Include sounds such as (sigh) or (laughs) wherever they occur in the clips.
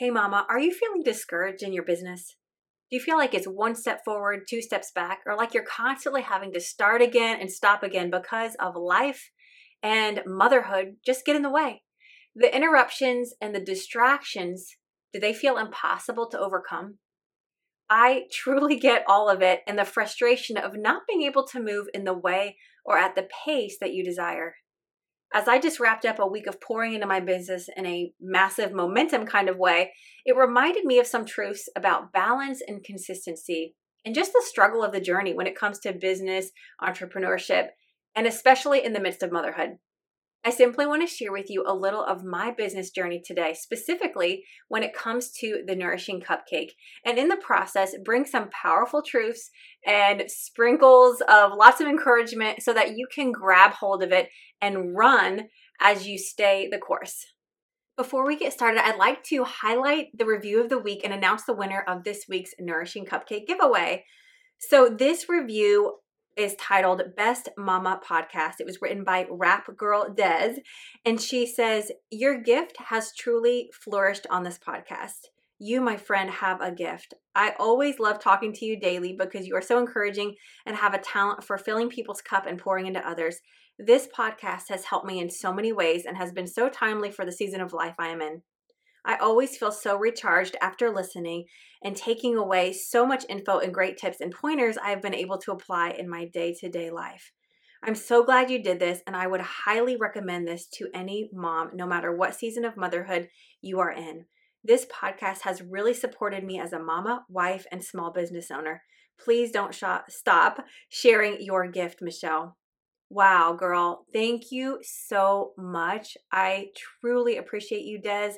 Hey, mama, are you feeling discouraged in your business? Do you feel like it's one step forward, two steps back, or like you're constantly having to start again and stop again because of life and motherhood just get in the way? The interruptions and the distractions, do they feel impossible to overcome? I (laughs) truly get all of it and the frustration of not being able to move in the way or at the pace that you desire as I just wrapped up a week of pouring into my business in a massive momentum kind of way, it reminded me of some truths about balance and consistency and just the struggle of the journey when it comes to business, entrepreneurship, and especially in the midst of motherhood. I simply want to share with you a little of my business journey today, specifically when it comes to the Nourishing Cupcake. And in the process, bring some powerful truths and sprinkles of lots of encouragement so that you can grab hold of it and run as you stay the course. Before we get started, I'd like to highlight the review of the week and announce the winner of this week's Nourishing Cupcake giveaway. So, this review is titled Best Mama Podcast. It was written by Rap Girl Des, and she says, Your gift has truly flourished on this podcast. You, my friend, have a gift. I always love talking to you daily because you are so encouraging and have a talent for filling people's cup and pouring into others. This podcast has helped me in so many ways and has been so timely for the season of life I am in. I always feel so recharged after listening and taking away so much info and great tips and pointers I've been able to apply in my day to day life. I'm so glad you did this, and I would highly recommend this to any mom, no matter what season of motherhood you are in. This podcast has really supported me as a mama, wife, and small business owner. Please don't sh- stop sharing your gift, Michelle. Wow, girl, thank you so much. I truly appreciate you, Des.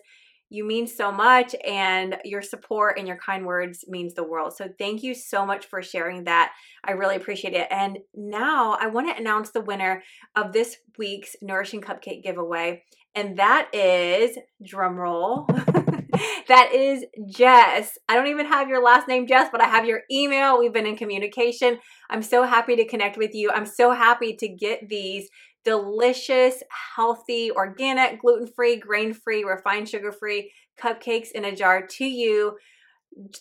You mean so much, and your support and your kind words means the world. So, thank you so much for sharing that. I really appreciate it. And now I want to announce the winner of this week's Nourishing Cupcake giveaway, and that is drumroll. (laughs) that is Jess. I don't even have your last name, Jess, but I have your email. We've been in communication. I'm so happy to connect with you. I'm so happy to get these delicious, healthy, organic, gluten free, grain free, refined sugar free cupcakes in a jar to you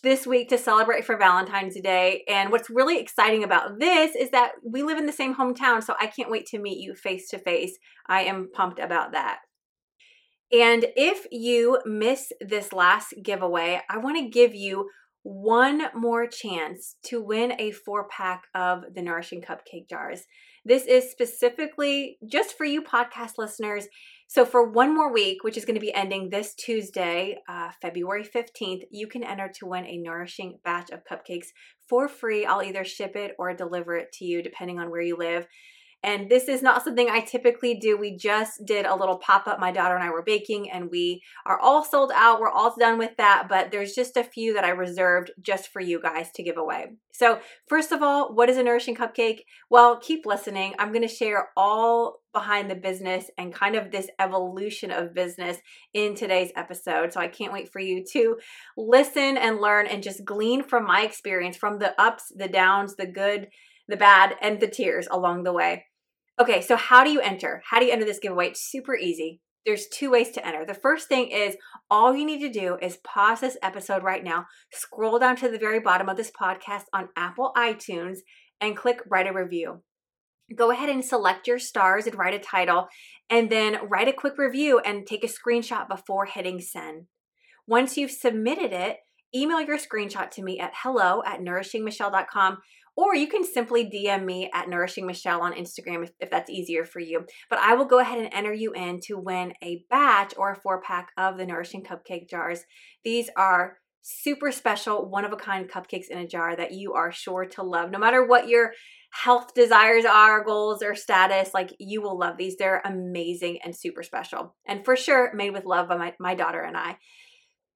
this week to celebrate for Valentine's Day. And what's really exciting about this is that we live in the same hometown, so I can't wait to meet you face to face. I am pumped about that. And if you miss this last giveaway, I want to give you one more chance to win a four pack of the Nourishing Cupcake jars. This is specifically just for you podcast listeners. So, for one more week, which is going to be ending this Tuesday, uh, February 15th, you can enter to win a nourishing batch of cupcakes for free. I'll either ship it or deliver it to you, depending on where you live. And this is not something I typically do. We just did a little pop up. My daughter and I were baking, and we are all sold out. We're all done with that, but there's just a few that I reserved just for you guys to give away. So, first of all, what is a nourishing cupcake? Well, keep listening. I'm going to share all behind the business and kind of this evolution of business in today's episode. So I can't wait for you to listen and learn and just glean from my experience, from the ups, the downs, the good, the bad, and the tears along the way. Okay, so how do you enter? How do you enter this giveaway? It's super easy. There's two ways to enter. The first thing is all you need to do is pause this episode right now, scroll down to the very bottom of this podcast on Apple iTunes, and click write a review. Go ahead and select your stars and write a title, and then write a quick review and take a screenshot before hitting send. Once you've submitted it, email your screenshot to me at hello at nourishingmichelle.com or you can simply DM me at Nourishing Michelle on Instagram if, if, that's easier for you. But I will go ahead and enter you in to win a batch or a four pack of the Nourishing Cupcake jars. These are super special, one of a kind cupcakes in a jar that you are sure to love. No matter what your health desires are, goals, or status, like you will love these. They're amazing and super special. And for sure, made with love by my, my daughter and I.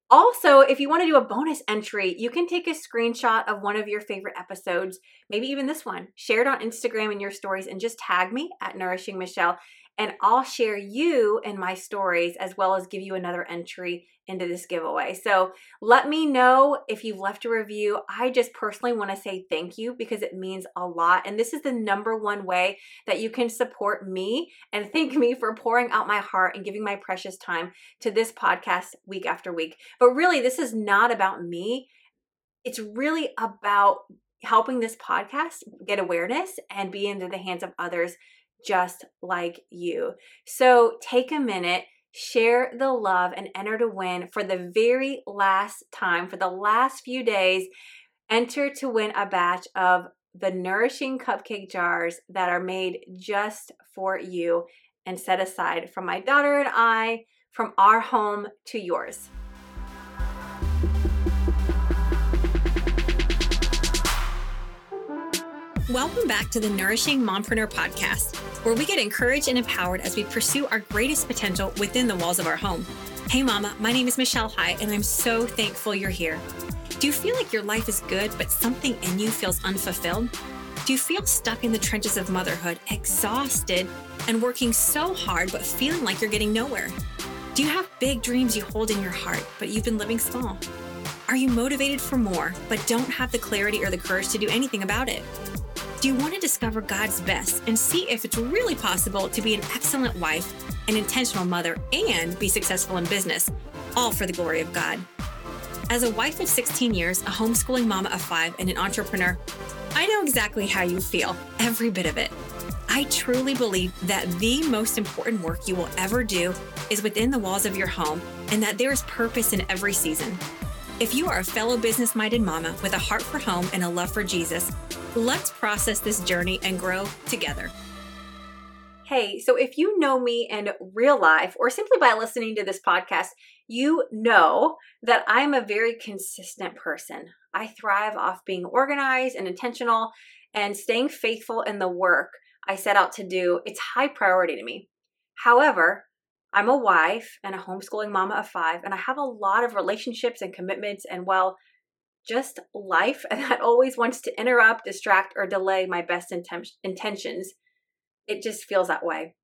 Also, if you want to do a bonus entry, you can take a screenshot of one of your favorite episodes, maybe even this one, share it on Instagram in your stories and just tag me at Nourishing Michelle. And I'll share you and my stories as well as give you another entry into this giveaway. So let me know if you've left a review. I just personally want to say thank you because it means a lot. And this is the number one way that you can support me and thank me for pouring out my heart and giving my precious time to this podcast week after week. But really, this is not about me. It's really about helping this podcast get awareness and be into the hands of others just like you. So take a minute share the love and enter to win for the very last time, for the last few days. Enter to win a batch of the nourishing cupcake jars that are made just for you and set aside from my daughter and I, from our home to yours. Welcome back to the Nourishing Mompreneur podcast, where we get encouraged and empowered as we pursue our greatest potential within the walls of our home. Hey, Mama, my name is Michelle High, and I'm so thankful you're here. Do you feel like your life is good, but something in you feels unfulfilled? Do you feel stuck in the trenches of motherhood, exhausted, and working so hard, but feeling like you're getting nowhere? Do you have big dreams you hold in your heart, but you've been living small? Are you motivated for more, but don't have the clarity or the courage to do anything about it? Do you want to discover God's best and see if it's really possible to be an excellent wife, an intentional mother, and be successful in business, all for the glory of God? As a wife of 16 years, a homeschooling mama of five, and an entrepreneur, I know exactly how you feel, every bit of it. I truly believe that the most important work you will ever do is within the walls of your home and that there is purpose in every season. If you are a fellow business minded mama with a heart for home and a love for Jesus, let's process this journey and grow together. Hey, so if you know me in real life or simply by listening to this podcast, you know that I'm a very consistent person. I thrive off being organized and intentional and staying faithful in the work I set out to do. It's high priority to me. However, I'm a wife and a homeschooling mama of five, and I have a lot of relationships and commitments, and well, just life (laughs) that always wants to interrupt, distract, or delay my best inten- intentions. It just feels that way.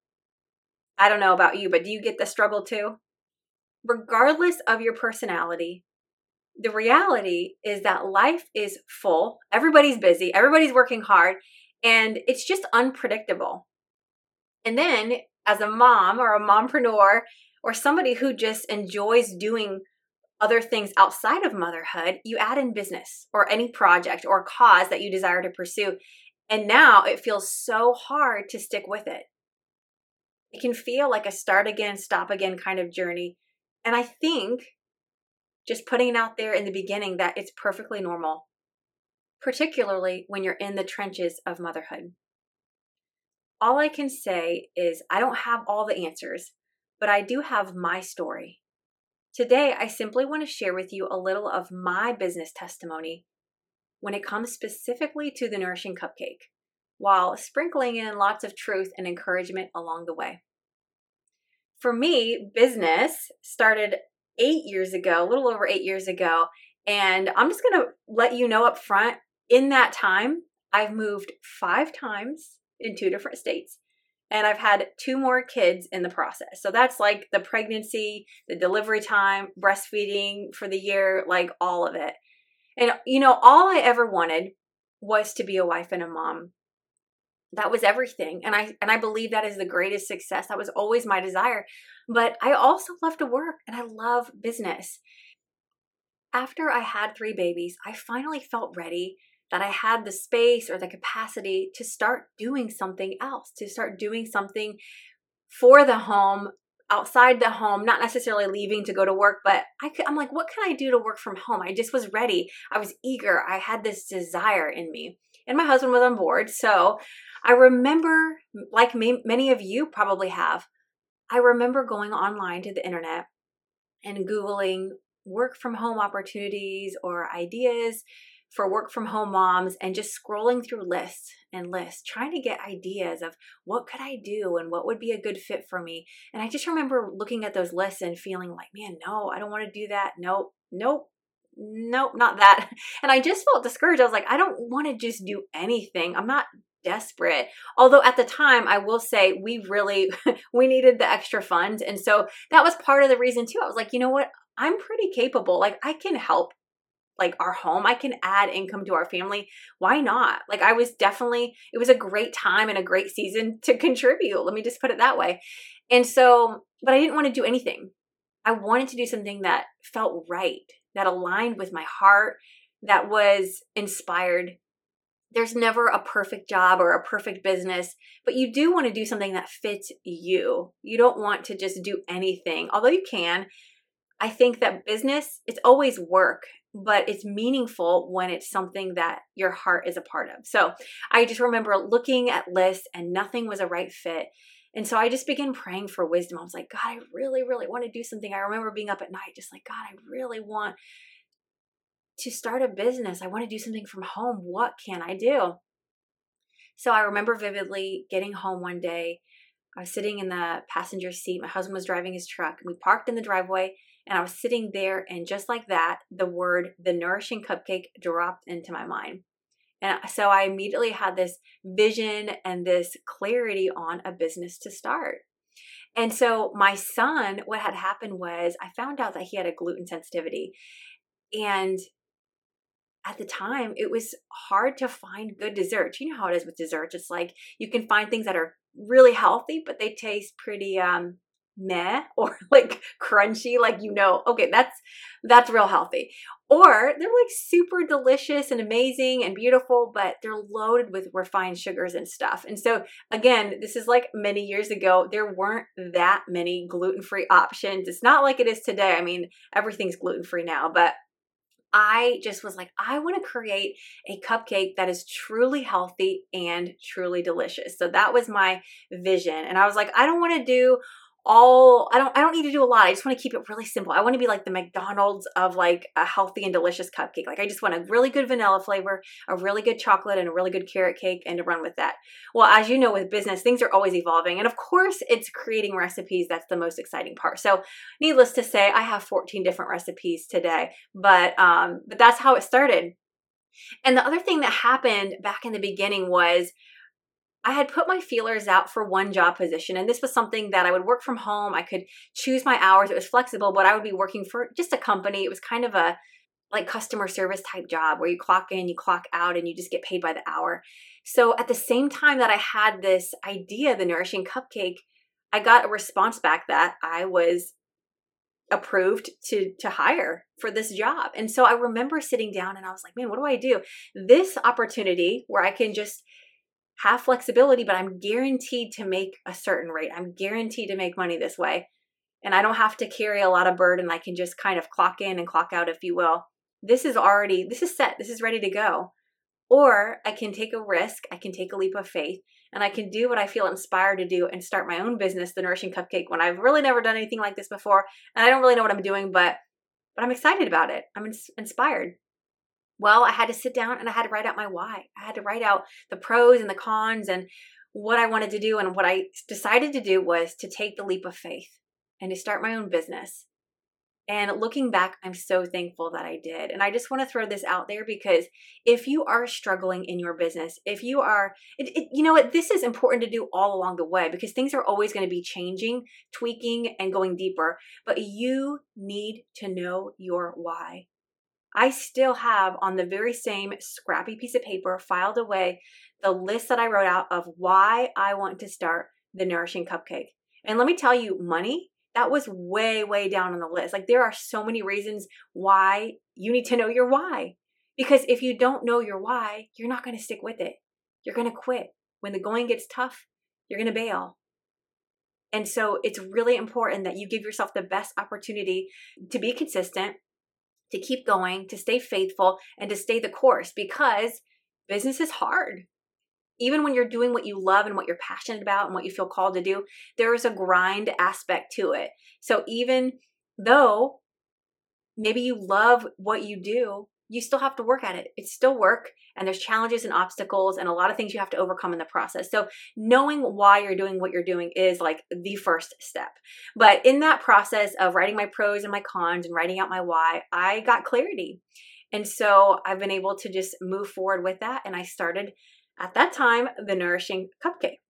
I don't know about you, but do you get the struggle too? Regardless of your personality, the reality is that life is full. Everybody's busy, everybody's working hard, and it's just unpredictable. And then as a mom or a mompreneur or somebody who just enjoys doing other things outside of motherhood, you add in business or any project or cause that you desire to pursue. And now it feels so hard to stick with it. It can feel like a start again, stop again kind of journey. And I think just putting it out there in the beginning that it's perfectly normal, particularly when you're in the trenches of motherhood all I can say is I don't have all the answers, but I do have my story. Today, I simply want to share with you a little of my business testimony when it comes specifically to the Nourishing Cupcake, while sprinkling in lots of truth and encouragement along the way. For me, business started eight years ago, a little over eight years ago, and I'm just going to let you know up front in that time, I've moved five times in two different states. And I've had two more kids in the process. So that's like the pregnancy, the delivery time, breastfeeding for the year, like all of it. And, you know, all I ever wanted was to be a wife and a mom. That was everything. And I and I believe that is the greatest success. That was always my desire. But I also love to work and I love business. After I had three babies, I finally felt ready that I had the space or the capacity to start doing something else, to start doing something for the home, outside the home, not necessarily leaving to go to work, but I I'm like, what can I do to work from home? I just was ready. I was eager. I had this desire in me. And my husband was on board. So I remember, like many of you probably have, I remember going online to the internet and Googling work from home opportunities or ideas for work from home moms and just scrolling through lists and lists trying to get ideas of what could I do and what would be a good fit for me. And I just remember looking at those lists and feeling like, man, no, I don't want to do that. Nope, nope, nope, not that. (laughs) And I just felt discouraged. I was like, I don't want to just do anything. I'm not desperate. Although at the time, I will say we really (laughs) we needed the extra funds, and so that was part of the reason too. I was like, you know what, I'm pretty capable. Like I can help like our home. I can add income to our family. Why not? Like I was definitely it was a great time and a great season to contribute. Let me just put it that way. And so, but I didn't want to do anything. I wanted to do something that felt right, that aligned with my heart, that was inspired. There's never a perfect job or a perfect business, but you do want to do something that fits you. You don't want to just do anything, although you can. I think that business, it's always work but it's meaningful when it's something that your heart is a part of. So I just remember looking at lists and nothing was a right fit. And so I just began praying for wisdom. I was like, God, I really, really want to do something. I remember being up at night, just like, God, I really want to start a business. I want to do something from home. What can I do? So I remember vividly getting home one day. I was sitting in the passenger seat. My husband was driving his truck. We parked in the driveway and I was sitting there, and just like that, the word the nourishing cupcake dropped into my mind. And so I immediately had this vision and this clarity on a business to start. And so my son, what had happened was I found out that he had a gluten sensitivity. And at the time, it was hard to find good desserts. You know how it is with desserts. It's like you can find things that are really healthy, but they taste pretty um meh or (laughs) like crunchy like you know okay that's that's real healthy or they're like super delicious and amazing and beautiful but they're loaded with refined sugars and stuff and so again this is like many years ago there weren't that many gluten-free options it's not like it is today i mean everything's gluten-free now but I just was like, I want to create a cupcake that is truly healthy and truly delicious. So that was my vision. And I was like, I don't want to do all I don't I don't need to do a lot. I just want to keep it really simple. I want to be like the McDonald's of like a healthy and delicious cupcake. Like I just want a really good vanilla flavor, a really good chocolate and a really good carrot cake and to run with that. Well, as you know with business, things are always evolving. And of course, it's creating recipes that's the most exciting part. So, needless to say, I have 14 different recipes today, but um but that's how it started. And the other thing that happened back in the beginning was I had put my feelers out for one job position, and this was something that I would work from home. I could choose my hours. It was flexible, but I would be working for just a company. It was kind of a like customer service type job where you clock in, you clock out, and you just get paid by the hour. So at the same time that I had this idea, the nourishing cupcake, I got a response back that I was approved to to hire for this job. And so I remember sitting down and I was like, man, what do I do? This opportunity where I can just have flexibility, but I'm guaranteed to make a certain rate. I'm guaranteed to make money this way. And I don't have to carry a lot of burden. I can just kind of clock in and clock out, if you will. This is already, this is set. This is ready to go. Or I can take a risk. I can take a leap of faith and I can do what I feel inspired to do and start my own business, the Nourishing Cupcake, when I've really never done anything like this before. And I don't really know what I'm doing, but but I'm excited about it. I'm inspired. Well, I had to sit down and I had to write out my why. I had to write out the pros and the cons and what I wanted to do. And what I decided to do was to take the leap of faith and to start my own business. And looking back, I'm so thankful that I did. And I just want to throw this out there because if you are struggling in your business, if you are, it, it, you know what, this is important to do all along the way because things are always going to be changing, tweaking, and going deeper. But you need to know your why. I still have on the very same scrappy piece of paper filed away the list that I wrote out of why I want to start the Nourishing Cupcake. And let me tell you, money, that was way, way down on the list. Like there are so many reasons why you need to know your why. Because if you don't know your why, you're not going to stick with it. You're going to quit. When the going gets tough, you're going to bail. And so it's really important that you give yourself the best opportunity to be consistent, to keep going, to stay faithful, and to stay the course because business is hard. Even when you're doing what you love and what you're passionate about and what you feel called to do, there is a grind aspect to it. So even though maybe you love what you do, you still have to work at it. It's still work and there's challenges and obstacles and a lot of things you have to overcome in the process. So knowing why you're doing what you're doing is like the first step. But in that process of writing my pros and my cons and writing out my why, I got clarity. And so I've been able to just move forward with that and I started at that time, the Nourishing Cupcake.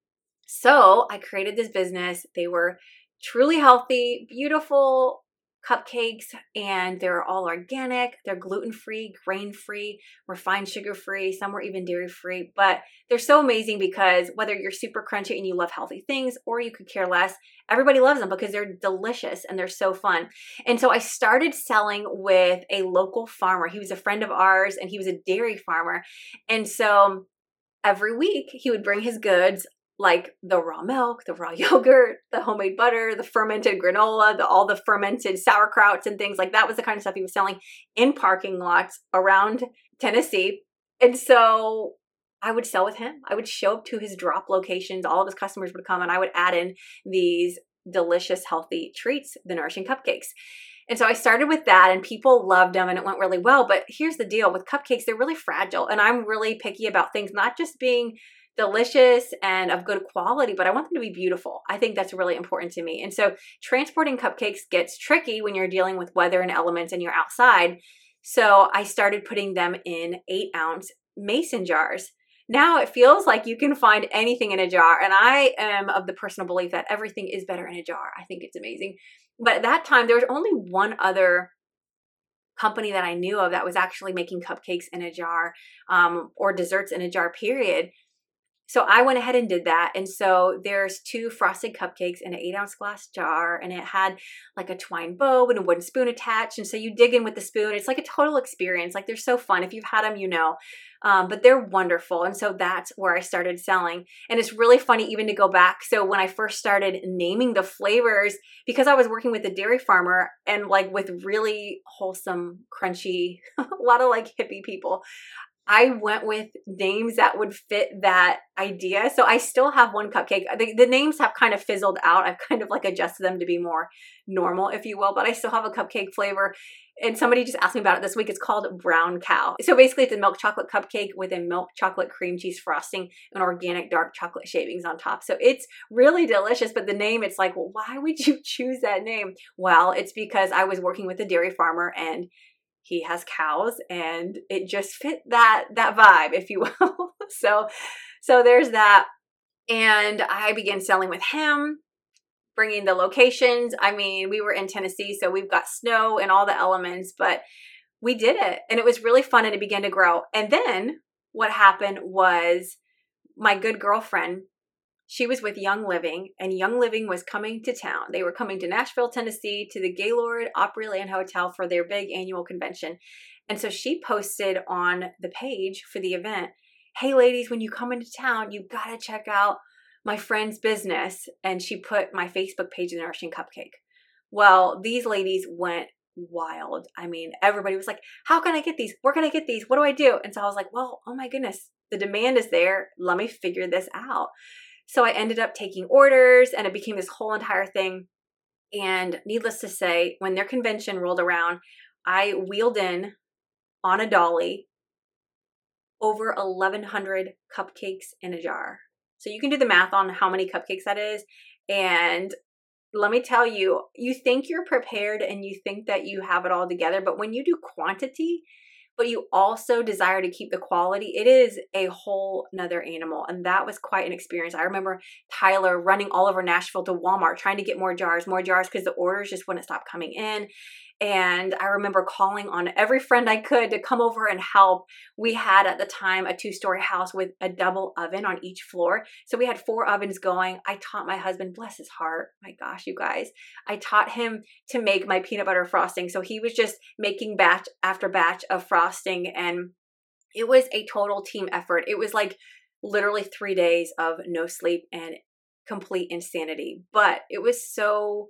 So I created this business. They were truly healthy, beautiful cupcakes, and they're all organic. They're gluten free, grain free, refined sugar free. Some were even dairy free. But they're so amazing because whether you're super crunchy and you love healthy things or you could care less, everybody loves them because they're delicious and they're so fun. And so I started selling with a local farmer. He was a friend of ours and he was a dairy farmer. And so every week he would bring his goods like the raw milk, the raw (laughs) yogurt, the homemade butter, the fermented granola, the, all the fermented sauerkrauts and things like that was the kind of stuff he was selling in parking lots around Tennessee. And so I would sell with him. I would show up to his drop locations. All of his customers would come and I would add in these delicious, healthy treats, the nourishing cupcakes. And so I started with that and people loved them and it went really well. But here's the deal with cupcakes, they're really fragile. And I'm really picky about things not just being delicious and of good quality, but I want them to be beautiful. I think that's really important to me. And so transporting cupcakes gets tricky when you're dealing with weather and elements and you're outside. So I started putting them in eight ounce mason jars. Now it feels like you can find anything in a jar. And I am of the personal belief that everything is better in a jar. I think it's amazing. But at that time, there was only one other company that I knew of that was actually making cupcakes in a jar um, or desserts in a jar, period. So I went ahead and did that. And so there's two frosted cupcakes in an eight ounce glass jar, and it had like a twine bow and a wooden spoon attached. And so you dig in with the spoon. It's like a total experience. Like they're so fun. If you've had them, you know. Um, but they're wonderful. And so that's where I started selling. And it's really funny even to go back. So when I first started naming the flavors, because I was working with a dairy farmer and like with really wholesome, crunchy, (laughs) a lot of like hippie people, I went with names that would fit that idea. So I still have one cupcake. The, the, names have kind of fizzled out. I've (laughs) kind of like adjusted them to be more normal, if you will, but I still have a cupcake flavor. And somebody just asked me about it this week. It's called Brown Cow. So basically, it's a milk chocolate cupcake with a milk chocolate cream cheese frosting and organic dark chocolate shavings on top. So it's really delicious. But the name, it's like, well, why would you (laughs) choose that name? Well, it's because I was working with a dairy farmer and he has cows and it just fit that that vibe if you (laughs) will. So so there's that. And i began selling with him bringing the locations. I mean we were in tennessee so we've got snow and all the elements but we did it and it was really fun and it began to grow. And then what happened was my good girlfriend she was with Young Living, and Young Living was coming to town. They were coming to Nashville, Tennessee, to the Gaylord Opryland Hotel for their big annual convention. And so she posted on the page for the event, Hey, ladies, when you come into town, you got to check out my friend's business. And she put my Facebook page, in The Nourishing Cupcake. Well, these ladies went wild. I mean, everybody was like, How can I get these? Where can I get these? What do I do? And so I was like, Well, oh my goodness, the demand is there. Let me figure this out. So I ended up taking orders and it became this whole entire thing. And needless to say, when their convention rolled around, I wheeled in on a dolly over 1,100 cupcakes in a jar. So you can do the math on how many cupcakes that is. And let me tell you, you think you're prepared and you think that you have it all together, but when you do quantity, but you also desire to keep the quality, it is a whole nother animal. And that was quite an experience. I remember Tyler running all over Nashville to Walmart trying to get more jars, more jars because the orders just wouldn't stop coming in. And I remember calling on every friend I could to come over and help. We had at the time a two story house with a double oven on each floor. So we had four ovens going. I taught my husband, bless his heart, my gosh, you guys, I taught him to make my peanut butter frosting. So he was just making batch after batch of frosting. And it was a total team effort. It was like literally three days of no sleep and complete insanity. But it was so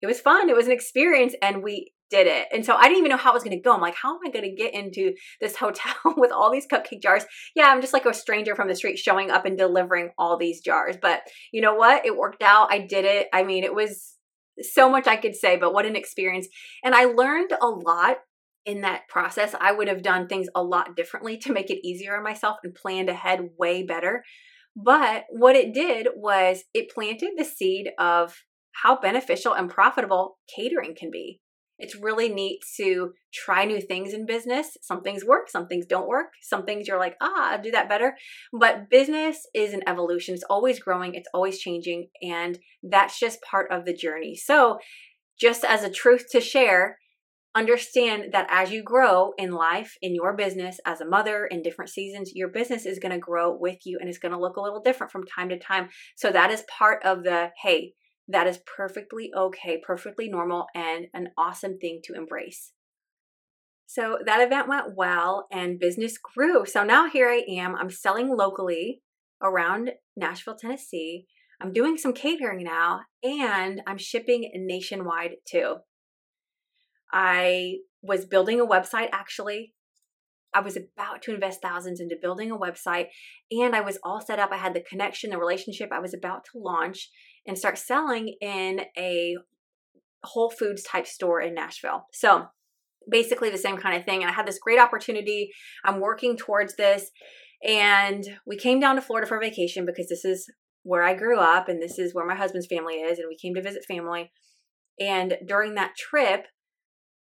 it was fun. It was an experience and we did it. And so I didn't even know how it was going to go. I'm like, how am I going to get into this hotel (laughs) with all these cupcake jars? Yeah, I'm just like a stranger from the street showing up and delivering all these jars. But you know what? It worked out. I did it. I mean, it was so much I could say, but what an experience. And I learned a lot in that process. I would have done things a lot differently to make it easier on myself and planned ahead way better. But what it did was it planted the seed of how beneficial and profitable catering can be It's really neat to try new things in business. Some things work, some things don't work. Some things you're like, ah, I'll do that better. But business is an evolution. It's always growing, it's always changing. And that's just part of the journey. So, just as a truth to share, understand that as you grow in life, in your business, as a mother, in different seasons, your business is going to grow with you and it's going to look a little different from time to time. So, that is part of the hey, that is perfectly okay, perfectly normal, and an awesome thing to embrace. So that event went well and business grew. So now here I am. I'm selling locally around Nashville, Tennessee. I'm doing some catering now and I'm shipping nationwide too. I was building a website actually. I was about to invest thousands into building a website and I was all set up. I had the connection, the relationship. I was about to launch and start selling in a Whole Foods type store in Nashville. So basically the same kind of thing. And I had this great opportunity. I'm working towards this. And we came down to Florida for vacation because this is where I grew up and this is where my husband's family is. And we came to visit family. And during that trip,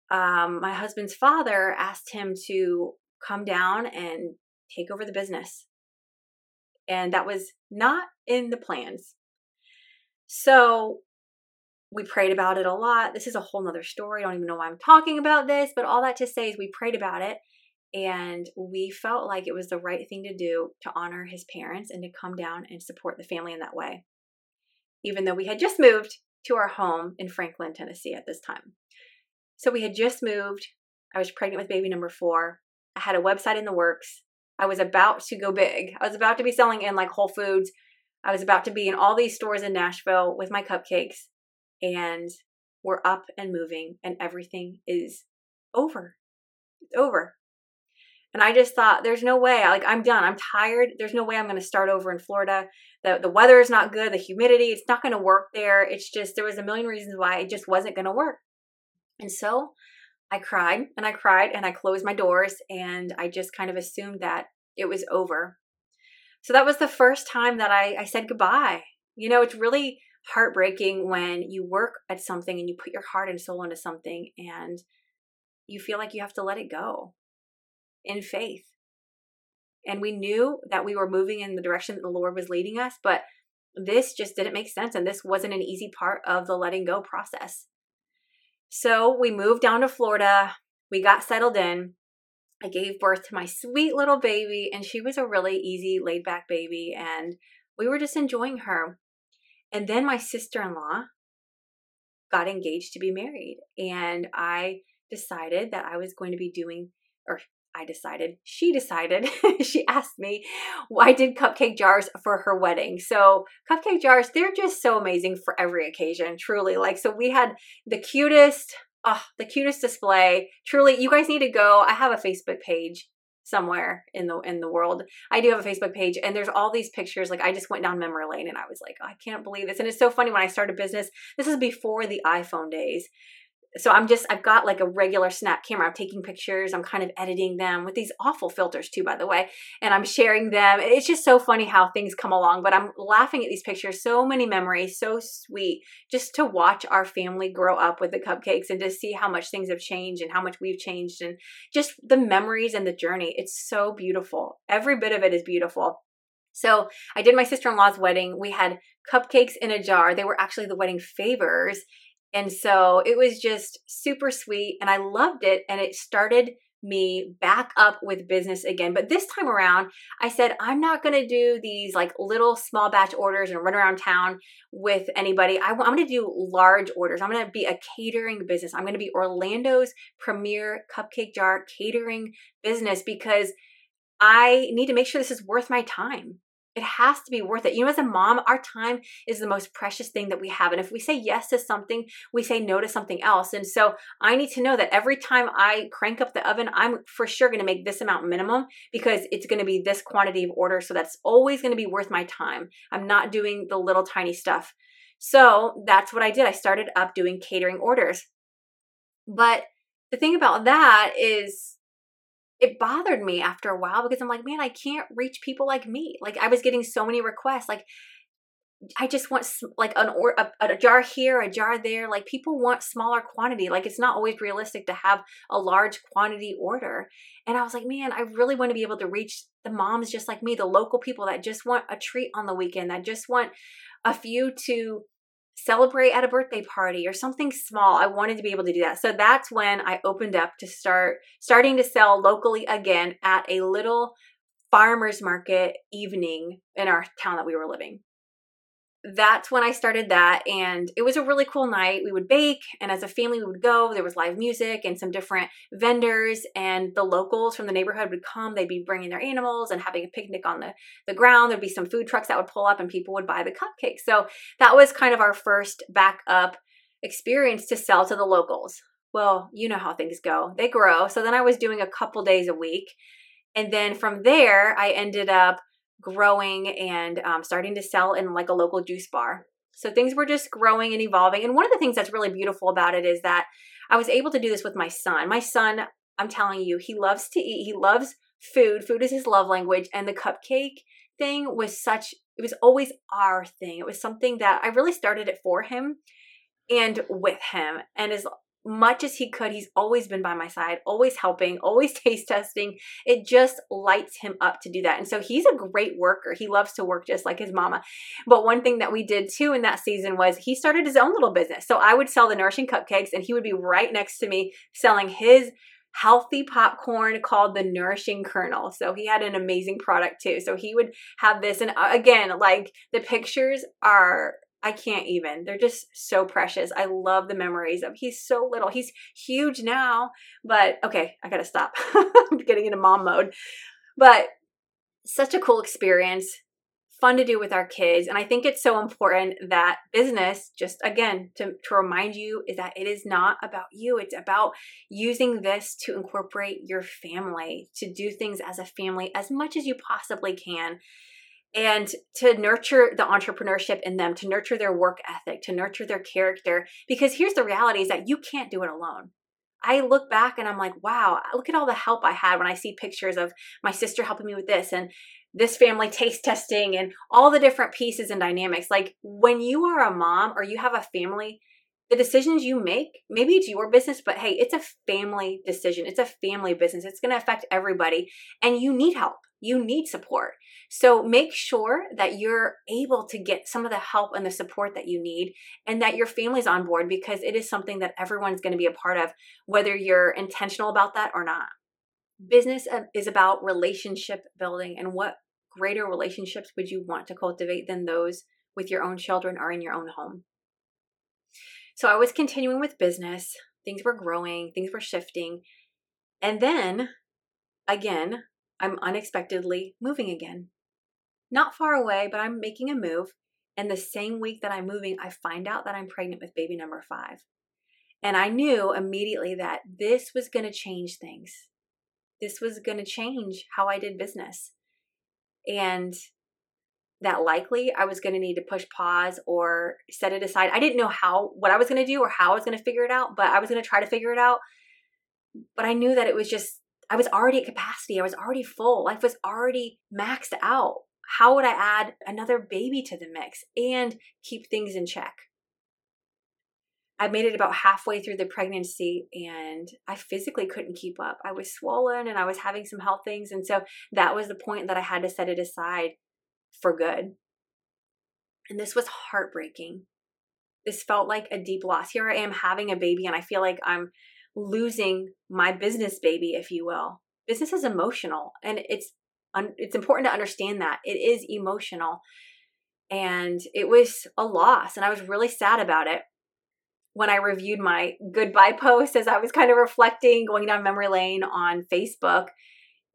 um, my husband's father asked him to come down and take over the business. And that was not in the plans. So we prayed about it a lot. This is a whole nother story. I don't even know why I'm talking about this, but all that to say is we prayed about it and we felt like it was the right thing to do to honor his parents and to come down and support the family in that way. Even though we had just moved to our home in Franklin, Tennessee at this time. So we had just moved. I was pregnant with baby number four. I had a website in the works. I was about to go big. I was about to be selling in like Whole Foods. I was about to be in all these stores in Nashville with my cupcakes and we're up and moving and everything is over. It's over. And I just thought, there's no way. Like, I'm done. I'm tired. There's no way I'm going to start over in Florida. The, the weather is not good. The humidity, it's not going to work there. It's just, there was a million reasons why it just wasn't going to work. And so I cried and I cried and I closed my doors and I just kind of assumed that it was over. So that was the first time that I, I said goodbye. You know, it's really heartbreaking when you work at something and you put your heart and soul into something and you feel like you have to let it go in faith. And we knew that we were moving in the direction that the Lord was leading us, but this just didn't make sense. And this wasn't an easy part of the letting go process. So we moved down to Florida. We got settled in. I gave birth to my sweet little baby, and she was a really easy, laid back baby. And we were just enjoying her. And then my sister in law got engaged to be married. And I decided that I was going to be doing, or I decided, she decided, (laughs) she asked me, why did cupcake jars for her wedding? So, cupcake jars, they're just so amazing for every occasion, truly. Like, so we had the cutest, oh, the cutest display. Truly, you guys need to go. I have a Facebook page somewhere in the in the world. I do have a Facebook page and there's all these pictures like I just went down memory lane and I was like, oh, I can't believe this. And it's so funny when I started business, this is before the iPhone days so I'm just I've got like a regular snap camera. I'm taking pictures. I'm kind of editing them with these awful filters too, by the way, and I'm sharing them. It's just so funny how things come along. But I'm laughing at these pictures. So many memories, so sweet, just to watch our family grow up with the cupcakes and to see how much things have changed and how much we've changed and just the memories and the journey. It's so beautiful. Every bit of it is beautiful. So I did my sister in law's wedding. We had cupcakes in a jar. They were actually the wedding favors and so it was just super sweet and I loved it. And it started me back up with business again. But this time around, I said, I'm not going to do these like little small batch orders and run around town with anybody. I, am going to do large orders. I'm going to be a catering business. I'm going to be Orlando's premier cupcake jar catering business because I need to make sure this is worth my time. It has to be worth it. You know, as a mom, our time is the most precious thing that we have. And if we say yes to something, we say no to something else. And so I need to know that every time I crank up the oven, I'm for sure going to make this amount minimum because it's going to be this quantity of order. So that's always going to be worth my time. I'm not doing the little tiny stuff. So that's what I did. I started up doing catering orders. But the thing about that is it bothered me after a while because I'm like, man, I can't reach people like me. Like I was getting so many requests. Like I just want like an or a, a, jar here, a jar there. Like people want smaller quantity. Like it's not always realistic to have a large quantity order. And I was like, man, I really want to be able to reach the moms just like me, the local people that just want a treat on the weekend, that just want a few to celebrate at a birthday party or something small. I wanted to be able to do that. So that's when I opened up to start starting to sell locally again at a little farmers market evening in our town that we were living that's when I started that. And it was a really cool night. We would bake, and as a family, we would go. There was live music and some different vendors, and the locals from the neighborhood would come. They'd be bringing their animals and having a picnic on the, the ground. There'd be some food trucks that would pull up, and people would buy the cupcakes. So that was kind of our first backup experience to sell to the locals. Well, you know how things go, they grow. So then I was doing a couple days a week. And then from there, I ended up growing and um, starting to sell in like a local juice bar. So things were just growing and evolving. And one of the things that's really beautiful about it is that I was able to do this with my son. My son, I'm telling you, he loves to eat, he loves food. Food is his love language. And the cupcake thing was such, it was always our thing. It was something that I really started it for him and with him. And as much as he could. He's always been by my side, always helping, (laughs) always taste testing. It just lights him up to do that. And so he's a great worker. He loves to work just like his mama. But one thing that we did too in that season was he started his own little business. So I would sell the nourishing cupcakes and he would be right next to me selling his healthy popcorn called the Nourishing Kernel. So he had an amazing product too. So he would have this. And uh, again, like the pictures are I can't even. They're just so precious. I love the memories of he's so little. He's huge now, but okay, I gotta stop. (laughs) I'm getting into mom mode. But such a cool experience, fun to do with our kids. And I think it's so important that business, just again, to, to remind you, is that it is not about you. It's about using this to incorporate your family, to do things as a family as much as you possibly can and to nurture the entrepreneurship in them, to nurture their work ethic, to nurture their character. Because here's the reality is that you can't do it alone. I look back and I'm like, wow, look at all the help I had when I see pictures of my sister helping me with this and this family taste testing and all the different pieces and dynamics. Like when you are a mom or you have a family, the decisions you make, maybe it's your business, but hey, it's a family decision. It's a family business. It's going to affect everybody and you need help. You need support. So make sure that you're able to get some of the help and the support that you need and that your family's on board because it is something that everyone's going to be a part of, whether you're intentional about that or not. Business uh, is about relationship building and what greater relationships would you want to cultivate than those with your own children or in your own home? So I was continuing with business. Things were growing, things were shifting. And then again, I'm unexpectedly moving again. Not far away, but I'm making a move. And the same week that I'm moving, I find out that I'm pregnant with baby number five. And I knew immediately that this was going to change things. This was going to change how I did business. And that likely I was going to need to push pause or set it aside. I didn't know how, what I was going to do or how I was going to figure it out, but I was going to try to figure it out. But I knew that it was just I was already at capacity. I was already full. Life was already maxed out. How would I add another baby to the mix and keep things in check? I made it about halfway through the pregnancy and I physically couldn't keep up. I was swollen and I was having some health things. And so that was the point that I had to set it aside for good. And this was heartbreaking. This felt like a deep loss. Here I am having a baby and I feel like I'm losing my business baby, if you will. Business is emotional, and it's it's important to understand that it is emotional, and it was a loss, and I was really sad about it when I reviewed my goodbye (laughs) post as I was kind of reflecting, going down memory lane on Facebook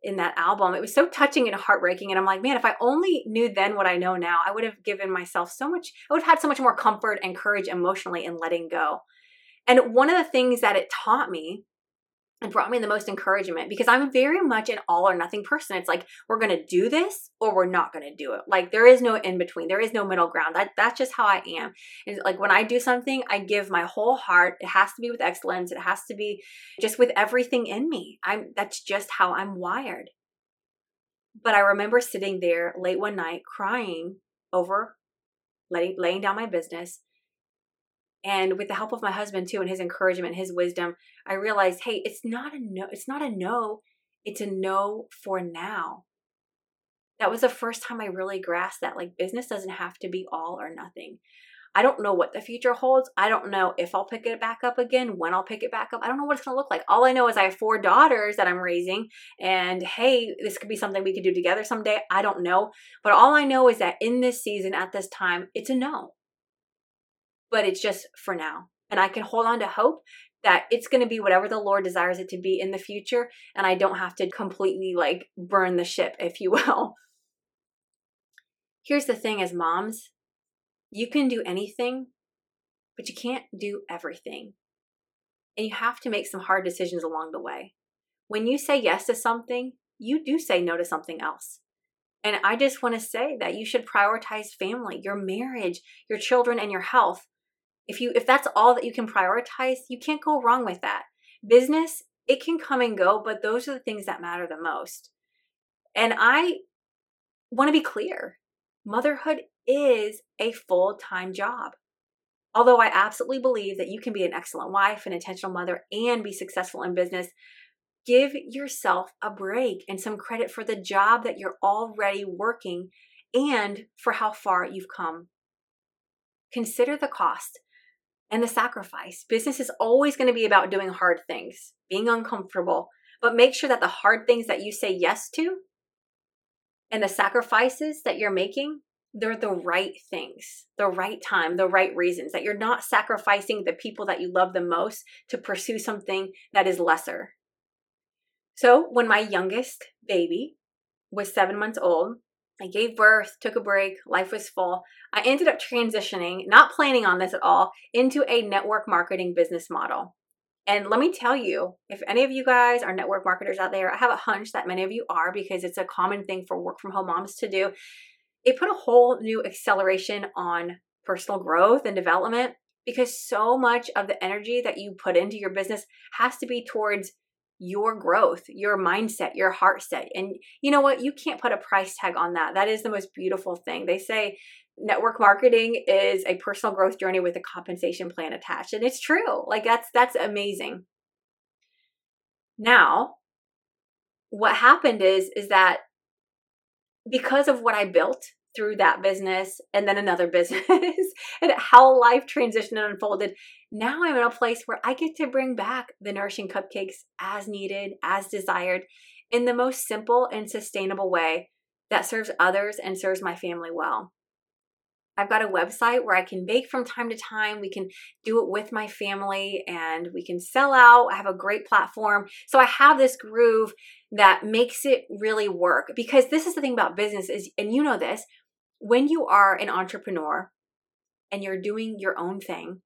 in that album. It was so touching and heartbreaking. And I'm like, man, if I only knew then what I know now, I would have given myself so much, I would have had so much more comfort and courage emotionally in letting go. And one of the things that it taught me and brought me the most encouragement because I'm very much an all or nothing person. It's like we're going to do this or we're not going to do it. Like there is no in between. There is no middle ground. That that's just how I am. And like when I do something, I give my whole heart. It has to be with excellence. It has to be just with everything in me. I'm that's just how I'm wired. But I remember sitting there late one night crying over letting, laying down my business. And with the help of my husband too and his encouragement, his wisdom, I realized, hey, it's not a no, it's not a no, it's a no for now. That was the first time I really grasped that like business doesn't have to be all or nothing. I don't know what the future holds. I don't know if I'll pick it back up again, when I'll pick it back up. I don't know what it's going to look like. All I know is I have four daughters that I'm raising, and hey, this could be something we could do together someday. I don't know. But all I know is that in this season, at this time, it's a no. But it's just for now. And I can hold on to hope that it's going to be whatever the Lord desires it to be in the future. And I don't have to completely like burn the ship, if you (laughs) will. Here's the thing as moms, you can do anything, but you can't do everything. And you have to make some hard decisions along the way. When you say yes to something, you do say no to something else. And I just want to say that you should prioritize family, your marriage, your children and your health. If you if that's all that you can prioritize, you can't go wrong with that. Business, it can come and go, but those are the things that matter the most. And I want to be clear motherhood is a full time job. Although I absolutely believe that you can be an excellent wife, an intentional mother, and be successful in business, give yourself a break and some credit for the job that you're already working and for how far you've come. Consider the cost and the sacrifice. Business is always going to be about doing hard things, being uncomfortable, but make sure that the hard things that you say yes to and the sacrifices that you're making, they're the right things, the right time, the right reasons, that you're not sacrificing the people that you love the most to pursue something that is lesser. So, when my youngest baby was seven months old, I gave birth, took a break, life was full. I ended up transitioning, not planning on this at all, into a network marketing business model. And let me tell you, if any of you guys are network marketers out there, I have a hunch that many of you are because it's a common thing for work from home moms to do. It put a whole new acceleration on personal growth and development because so much of the energy that you put into your business has to be towards your growth, your mindset, your heart set. And you know what? You can't put a price tag on that. That is the most beautiful thing. They say network marketing is a personal growth journey with a compensation plan attached and it's true like that's that's amazing now what happened is is that because of what i built through that business and then another (laughs) business and how life transitioned and unfolded now i'm in a place where i get to bring back the nourishing cupcakes as needed as desired in the most simple and sustainable way that serves others and serves my family well I've got a website where I can bake from time to time. We can do it with my family and we can sell out. I have a great platform. So I have this groove that makes it really work because this is the thing about business is and you know this, when you are an entrepreneur and you're doing your own thing,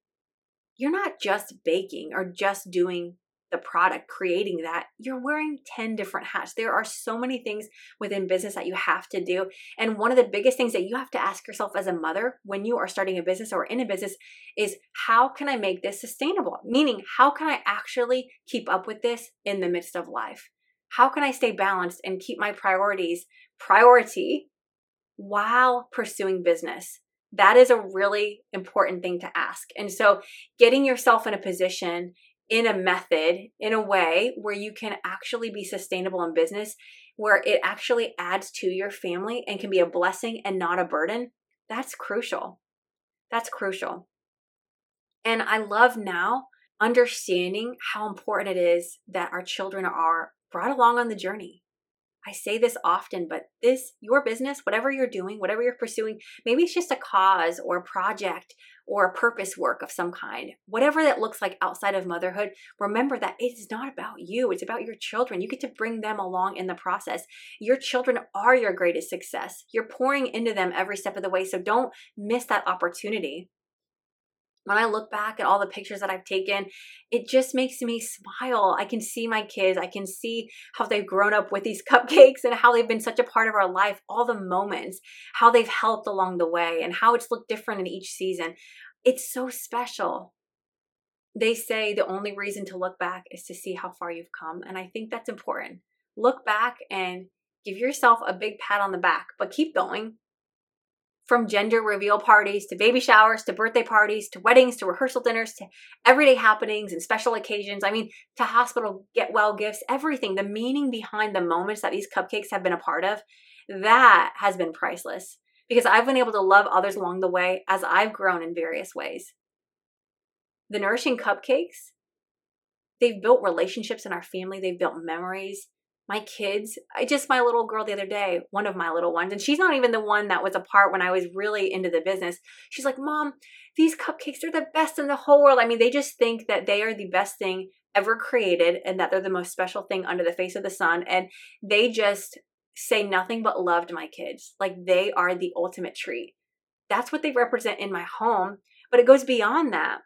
you're not just baking or just doing the product, creating that, you're wearing 10 different hats. There are so many things within business that you have to do. And one of the biggest things that you have to ask yourself as a mother when you are starting a business or in a business is how can I make this sustainable? Meaning, how can I actually keep up with this in the midst of life? How can I stay balanced and keep my priorities priority while pursuing business? That is a really important thing to ask. And so, getting yourself in a position in a method, in a way where you can actually be sustainable in business, where it actually adds to your family and can be a blessing and not a burden, that's crucial. That's crucial. And I love now understanding how important it is that our children are brought along on the journey. I say this often, but this, your business, whatever you're doing, whatever you're pursuing, maybe it's just a cause or a project or a purpose work of some kind, whatever that looks like outside of motherhood, remember that it's not about you. It's about your children. You get to bring them along in the process. Your children are your greatest success. You're pouring into them every step of the way. So don't miss that opportunity when I look back at all the pictures that I've taken, it just makes me smile. I can see my kids. I can see how they've grown up with these (laughs) cupcakes and how they've been such a part of our life, all the moments, how they've helped along the way, and how it's looked different in each season. It's so special. They say the only reason to look back is to see how far you've come. And I think that's important. Look back and give yourself a big pat on the back, but keep going from gender reveal parties to baby showers to birthday parties to weddings to rehearsal dinners to everyday happenings and special occasions. I mean, to hospital get well gifts, everything, the meaning behind the moments that these cupcakes have been a part of, that has been priceless because I've been able to love others along the way as I've grown in various ways. The nourishing cupcakes, they've built relationships in our family, they've built memories, my kids i just my little girl the other day one of my little ones and she's not even the one that was a part when i was really into the business. She's like mom these cupcakes are the best in the whole world. I mean they just think that they are the best thing ever created and that they're the most special thing under the face of the sun and they just say nothing but love to my kids. Like they are the ultimate treat. That's what they represent in my home but it goes beyond that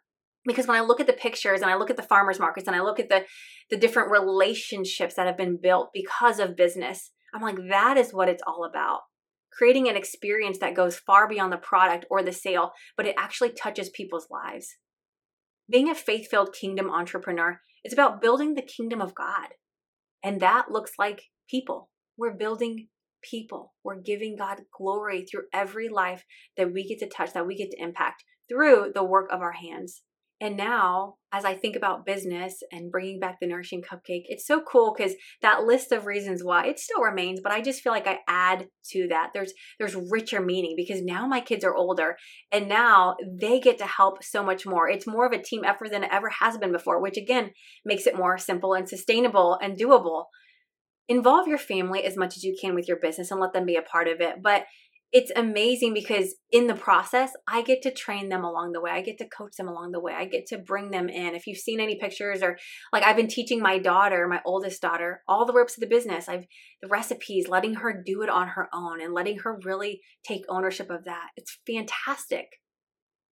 because when i look at the pictures and i look at the farmers markets and i look at the the different relationships that have been built because of business i'm like that is what it's all about. Creating an experience that goes far beyond the product or the sale but it actually touches people's lives. Being a faith-filled kingdom entrepreneur is about building the kingdom of god. And that looks like people. We're building people. We're giving god glory through every life that we get to touch that we get to impact through the work of our hands and now, as I think about business and bringing back the nourishing cupcake, it's so cool because that list of reasons why it still remains, but I just feel like I add to that. There's there's richer meaning because now my kids are older and now they get to help so much more. It's more of a team effort than it ever has been before, which again makes it more simple and sustainable and doable. Involve your family as much as you can with your business and let them be a part of it. But it's amazing because in the process, I get to train them along the way. I get to coach them along the way. I get to bring them in. If you've seen any pictures or like I've been teaching my daughter, my oldest daughter, all the ropes of the business. I've the recipes, letting her do it on her own and letting her really take ownership of that. It's fantastic.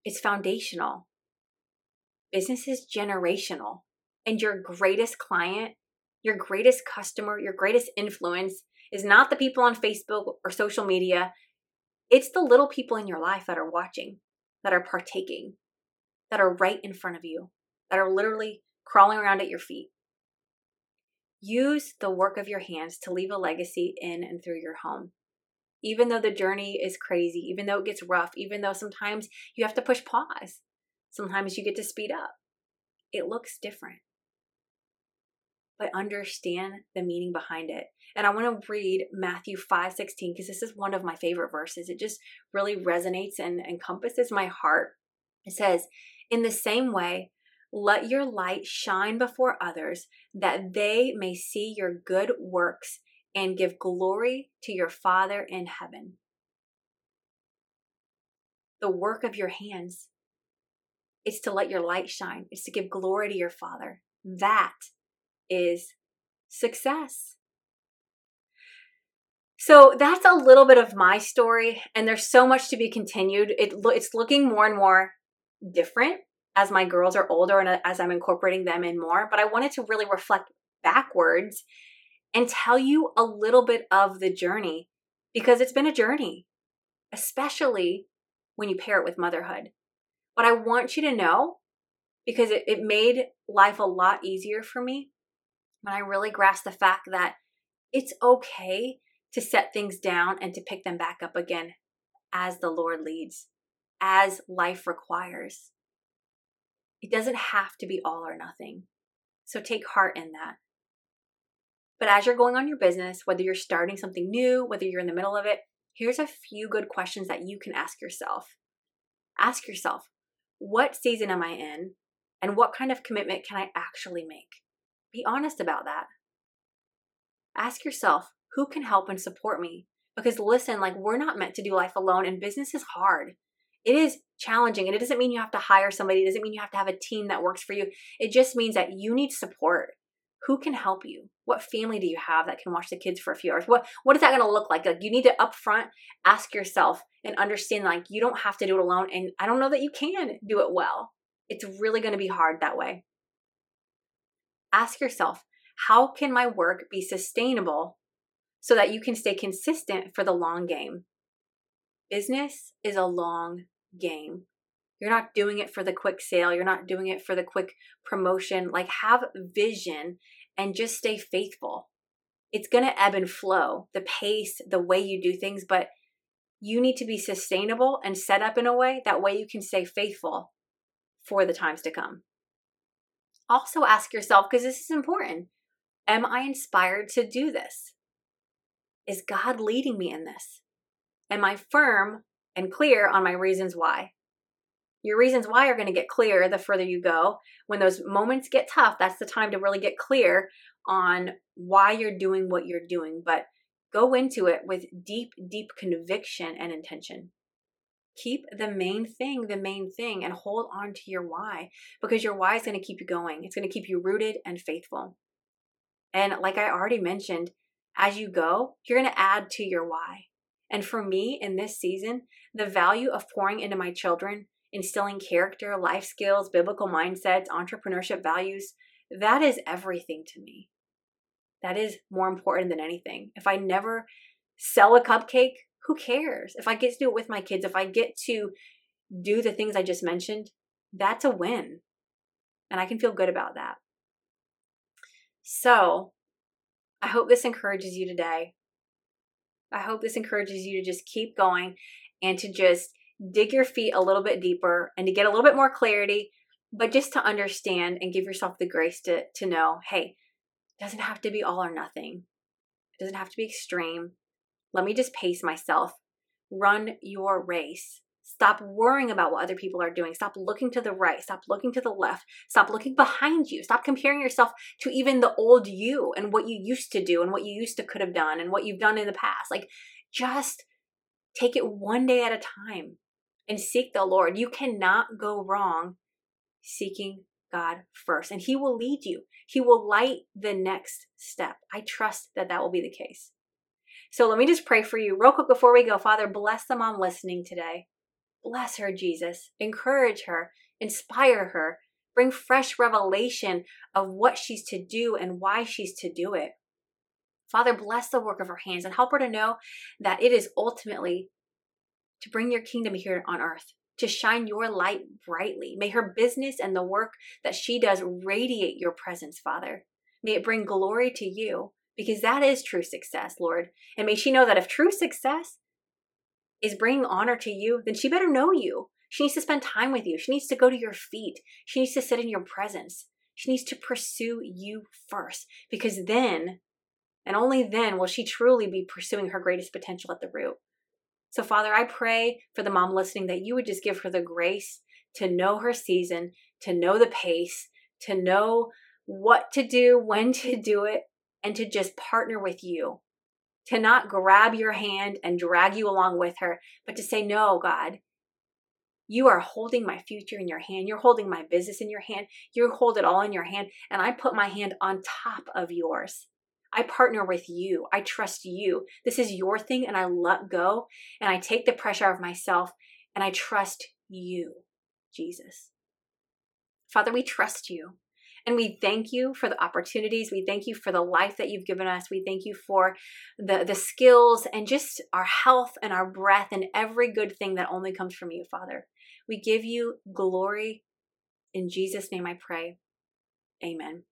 It's foundational. Business is generational. And your greatest client, your greatest customer, your greatest influence is not the people on Facebook or social media it's the little people in your life that are watching, that are partaking, that are right in front of you, that are literally crawling around at your feet. Use the work of your hands to leave a legacy in and through your home. Even though the journey is crazy, even though it gets rough, even though sometimes you have to push pause, sometimes you get to speed up, it looks different but understand the meaning behind it. And I want to read Matthew 5 16 because this is one of my favorite verses. It just really resonates and encompasses my heart. It says, In the same way, let your light shine before others that they may see your good works and give glory to your Father in heaven. The work of your hands is to let your light shine, it's to give glory to your Father. That is success. So that's a little bit of my story, and there's so much to be continued. It, it's looking more and more different as my girls are older and uh, as I'm incorporating them in more. But I wanted to really reflect backwards and tell you a little bit of the journey because it's been a journey, especially when you pair it with motherhood. But I want you to know because it, it made life a lot easier for me when I really grasped the fact that it's okay to set things down and to pick them back up again as the Lord leads, as life requires. It doesn't have to be all or nothing. So take heart in that. But as you're going on your business, whether you're starting something new, whether you're in the middle of it, here's a few good questions that you can ask yourself. Ask yourself, what season am I in? And what kind of commitment can I actually make? Be honest about that. Ask yourself, who can help and support me? Because listen, like we're not meant to do life alone and business is hard. It is challenging and it doesn't mean you have to hire somebody. It doesn't mean you have to have a team that works for you. It just means that you need support. Who can help you? What family do you have that can watch the kids for a few hours? What what is that going to look like? Like you need to upfront ask yourself and understand like you don't have to do it alone and I don't know that you can do it well. It's really going to be hard that way. Ask yourself, how can my work be sustainable so that you can stay consistent for the long game? Business is a long game. You're not doing it for the quick sale, you're not doing it for the quick promotion. Like, have vision and just stay faithful. It's going to ebb and flow, the pace, the way you do things, but you need to be sustainable and set up in a way that way you can stay faithful for the times to come. Also, ask yourself because this is important Am I inspired to do this? Is God leading me in this? Am I firm and clear on my reasons why? Your reasons why are going to get clear the further you go. When those moments get tough, that's the time to really get clear on why you're doing what you're doing. But go into it with deep, deep conviction and intention. Keep the main thing the main thing and hold on to your why because your why is going to keep you going. It's going to keep you rooted and faithful. And like I already mentioned, as you go, you're going to add to your why. And for me in this season, the value of pouring into my children instilling character, life skills, biblical mindsets, entrepreneurship values, that is everything to me. That is more important than anything. If I never sell a cupcake, who cares? If I get to do it with my kids, if I get to do the things I just mentioned, that's a win. And I can feel good about that. So, I hope this encourages you today. I hope this encourages you to just keep going and to just dig your feet a little bit deeper and to get a little bit more clarity, but just to understand and give yourself the grace to, to know hey, it doesn't have to be all or nothing, it doesn't have to be extreme. Let me just pace myself. Run your race. Stop worrying about what other people are doing. Stop looking to the right. Stop looking to the left. Stop looking behind you. Stop comparing yourself to even the old you and what you used to do and what you used to could have done and what you've done in the past. Like, just take it one day at a time and seek the Lord. You cannot go wrong seeking God first, and He will lead you. He will light the next step. I trust that that will be the case. So let me just pray for you real quick before we go. Father, bless the mom listening today. Bless her, Jesus. Encourage her, inspire her, bring fresh revelation of what she's to do and why she's to do it. Father, bless the work of her hands and help her to know that it is ultimately to bring your kingdom here on earth, to shine your light brightly. May her business and the work that she does radiate your presence, Father. May it bring glory to you because that is true success, Lord. And may she know that if true success is bringing honor to you, then she better know you. She needs to spend time with you. She needs to go to your feet. She needs to sit in your presence. She needs to pursue you first because then, and only then, will she truly be pursuing her greatest potential at the root. So, Father, I pray for the mom listening that you would just give her the grace to know her season, to know the pace, to know what to do, when to do it, and to just partner with you. To not grab your hand and drag you along with her, but to say, No, God, you are holding my future in your hand. You're holding my business in your hand. You hold it all in your hand. And I put my hand on top of yours. I partner with you. I trust you. This is your thing, and I let go and I take the pressure of myself and I trust you, Jesus. Father, we trust you. And we thank you for the opportunities. We thank you for the life that you've given us. We thank you for the, the skills and just our health and our breath and every good thing that only comes from you, Father. We give you glory. In Jesus' name I pray. Amen.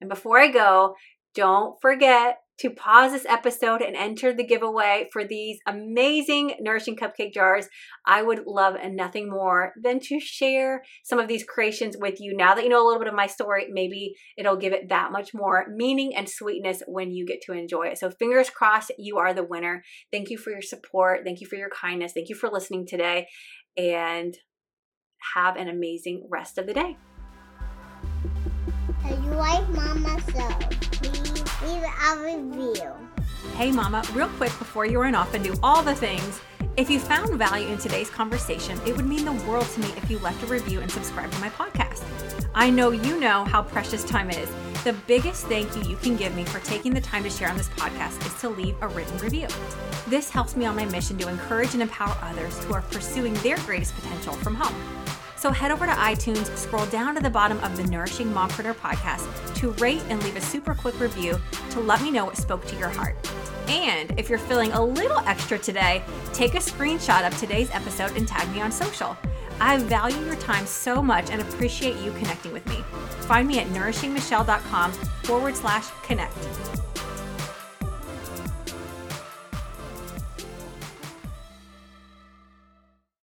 And before I go, don't forget to pause this episode and enter the giveaway for these amazing nourishing cupcake jars. I would love nothing more than to share some of these creations with you. Now that you know a little bit of my story, maybe it'll give it that much more meaning and sweetness when you get to enjoy it. So, fingers crossed, you are the winner. Thank you for your support. Thank you for your kindness. Thank you for listening today. And have an amazing rest of the day. You like Mama So leave a review. Hey, Mama, real quick before you run off and do all the things, if you found value in today's conversation, it would mean the world to me if you left a review and subscribed to my podcast. I know you know how precious time is. The biggest thank you you can give me for taking the time to share on this podcast is to leave a written review. This helps me on my mission to encourage and empower others who are pursuing their greatest potential from home. So head over to iTunes, scroll down to the bottom of the Nourishing Mompreneur podcast to rate and leave a super quick review to let me know what spoke to your heart. And if you're feeling a little extra today, take a screenshot of today's episode and tag me on social. I value your time so much and appreciate you connecting with me. Find me at nourishingmichelle.com forward slash connect.